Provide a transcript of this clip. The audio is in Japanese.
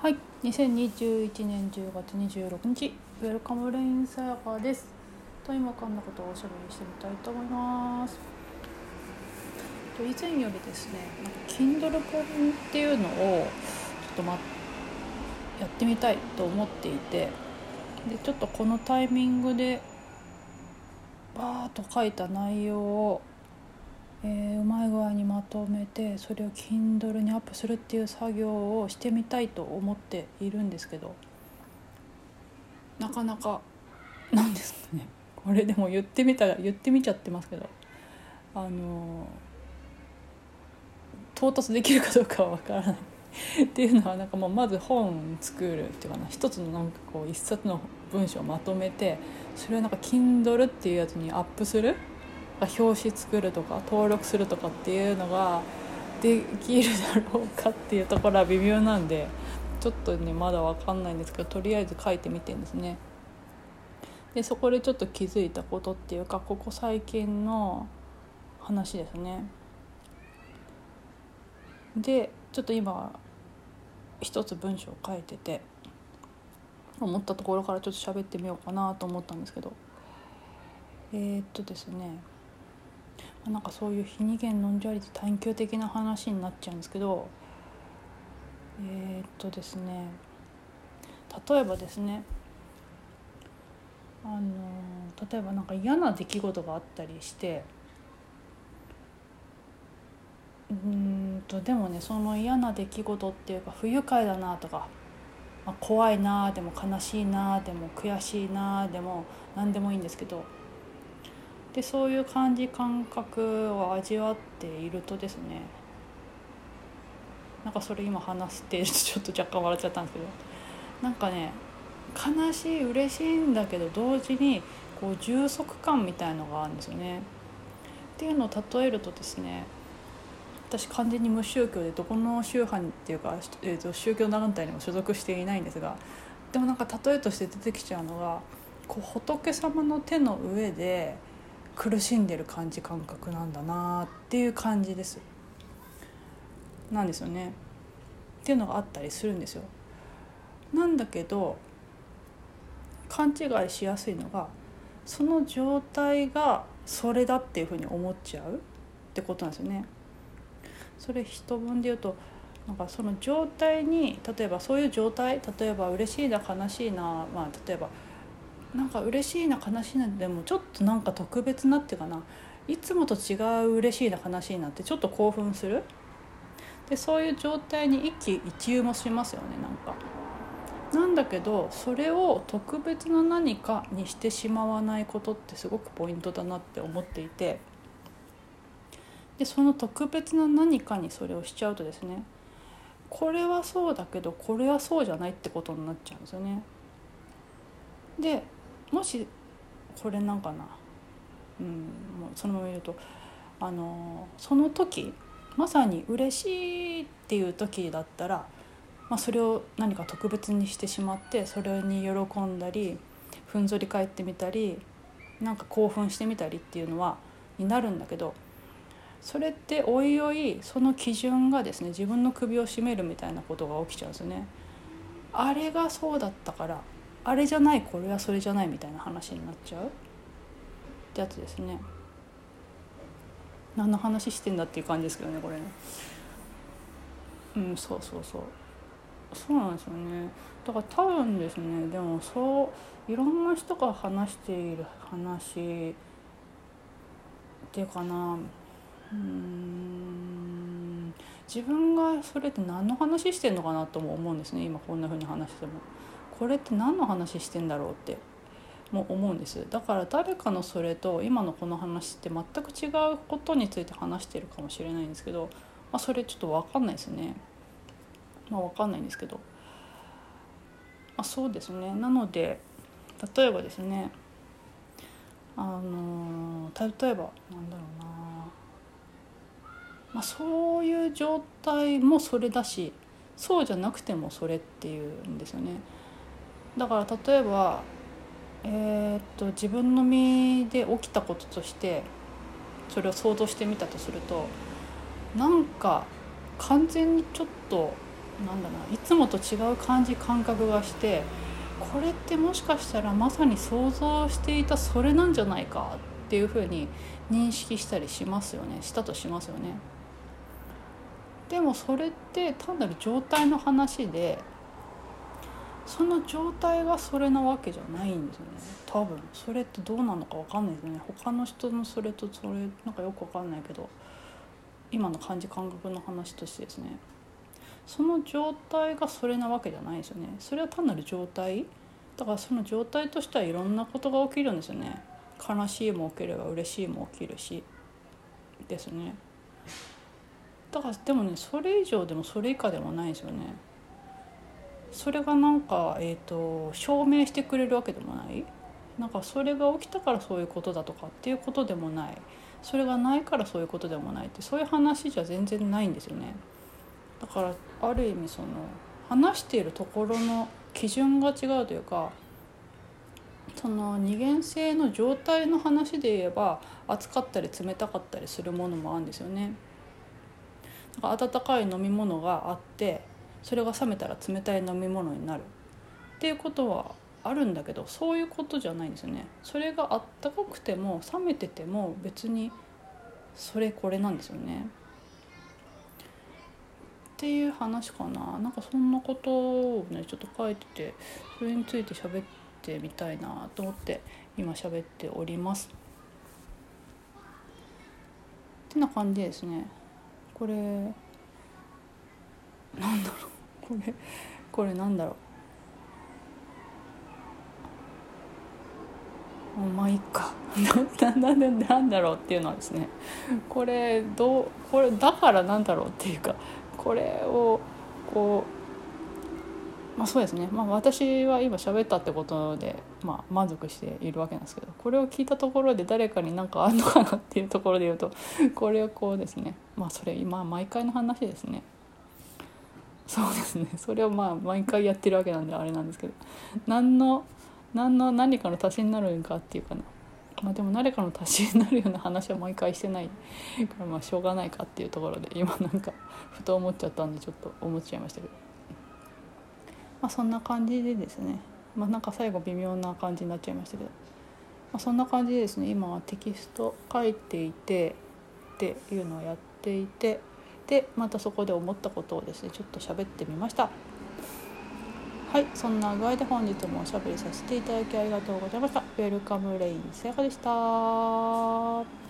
はい、2021年10月26日、ウェルカムレインさやかです。と今こんなことをおしゃべりしてみたいと思います。と以前よりですね、なんか Kindle 本っていうのをちょっとまやってみたいと思っていて、でちょっとこのタイミングでバーッと書いた内容をえーうまい具合にまとめてそれを Kindle にアップするっていう作業をしてみたいと思っているんですけど。なかなかなんですかね。これでも言ってみたら言ってみちゃってますけど。あの到達できるかどうかは分からない。っていうのはなんかもうまず本作るっていうかな。一つのなんかこう一冊の文章をまとめてそれをなんか Kindle っていうやつにアップする表紙作るとか登録するとかっていうのができるだろうかっていうところは微妙なんでちょっとねまだ分かんないんですけどとりあえず書いてみてんですね。でそこでちょっと気づいたことっていうかここ最近の話ですね。でちょっと今一つ文章を書いてて思ったところからちょっと喋ってみようかなと思ったんですけどえー、っとですねなんかそういう非二元ノンジュアリティ探求的な話になっちゃうんですけどえー、っとですね例えばですねあの例えばなんか嫌な出来事があったりしてうんとでもねその嫌な出来事っていうか不愉快だなとか、まあ、怖いなでも悲しいなでも悔しいなでも何でもいいんですけどでそういう感じ感覚を味わっているとですねなんかそれ今話してちょっと若干笑っちゃったんですけどなんかね悲しい嬉しいんだけど同時にこう充足感みたいのがあるんですよね。っていうのを例えるとですね私完全に無宗教でどこの宗派っていうか、えー、と宗教団体にも所属していないんですがでもなんか例えとして出てきちゃうのがこう仏様の手の上で苦しんでる感じ感覚なんだなっていう感じです。なんですよね。っていうのがあったりするんですよ。なんだけど勘違いしやすいのがその状態がそれだっていうふうに思っちゃうってことなんですよね。それ一文で言うとなんかその状態に例えばそういう状態例えば嬉しいな悲しいなまあ例えばなんか嬉しいな悲しいなでもちょっとなんか特別なっていうかないつもと違う嬉しいな悲しいなってちょっと興奮するでそういう状態に一喜一憂もしますよねなんか。なんだけどそれを特別な何かにしてしまわないことってすごくポイントだなって思っていてでその特別な何かにそれをしちゃうとですねこれはそうだけどこれはそうじゃないってことになっちゃうんですよね。でもしこれなんかな、うん、もうそのまま言うとあのその時まさに嬉しいっていう時だったら、まあ、それを何か特別にしてしまってそれに喜んだりふんぞり返ってみたりなんか興奮してみたりっていうのはになるんだけどそれっておいおいその基準がですね自分の首を絞めるみたいなことが起きちゃうんですよね。あれがそうだったからあれじゃないこれはそれじゃないみたいな話になっちゃう？ってやつですね。何の話してんだっていう感じですけどねこれね。うんそうそうそう。そうなんですよね。だから多分ですねでもそういろんな人が話している話っていうかなうん自分がそれって何の話してんのかなとも思うんですね今こんな風に話しても。これって何の話してんだろうっても思うんです。だから誰かのそれと今のこの話って全く違うことについて話してるかもしれないんですけど、まあ、それちょっと分かんないですね。まあ分かんないんですけど、まあ、そうですね。なので例えばですねあの例えばなんだろうな、まあ、そういう状態もそれだしそうじゃなくてもそれっていうんですよね。だから例えば、えー、っと自分の身で起きたこととしてそれを想像してみたとするとなんか完全にちょっとなんだろういつもと違う感じ感覚がしてこれってもしかしたらまさに想像していたそれなんじゃないかっていうふうに認識したりしますよねしたとしますよね。でもそれって単なる状態の話でその状態がそれなわけじゃないんですよね。多分。それってどうなのか分かんないですよね。他の人のそれとそれなんかよく分かんないけど。今の感じ感覚の話としてですね。その状態がそれなわけじゃないですよね。それは単なる状態。だからその状態としてはいろんなことが起きるんですよね。悲しいも起きれば嬉しいも起きるし。ですね。だからでもねそれ以上でもそれ以下でもないですよね。それがなんか、えーと、証明してくれるわけでもない。なんかそれが起きたからそういうことだとかっていうことでもない。それがないからそういうことでもないってそういう話じゃ全然ないんですよね。だからある意味その話しているところの基準が違うというかその二元性の状態の話で言えば熱かったり冷たかったりするものもあるんですよね。だから温かい飲み物があってそれが冷めたら冷たい飲み物になるっていうことはあるんだけどそういうことじゃないんですよね。それがあったかくても冷めてても別にそれこれなんですよね。っていう話かななんかそんなことをねちょっと書いててそれについて喋ってみたいなと思って今喋っております。ってな感じですねこれなんだろうこれこれなんだろう。まあいいか。なななんだろうっていうのはですね。これどうこれだからなんだろうっていうかこれをこうまあそうですね、まあ、私は今喋ったってことで、まあ、満足しているわけなんですけどこれを聞いたところで誰かに何かあるのかなっていうところで言うとこれをこうですね。まあそれ今毎回の話ですね。そうですね。それをまあ毎回やってるわけなんであれなんですけど何の何の何かの足しになるんかっていうかな。まあでも誰かの足しになるような話は毎回してないからまあしょうがないかっていうところで今なんかふと思っちゃったんでちょっと思っちゃいましたけど。まあそんな感じでですね。まあなんか最後微妙な感じになっちゃいましたけど、まあ、そんな感じでですね今はテキスト書いていてっていうのをやっていてでまたそこで思ったことをですねちょっと喋ってみました。はいそんな具合で本日もおしゃべりさせていただきありがとうございました。ウェルカムレインさやかでした。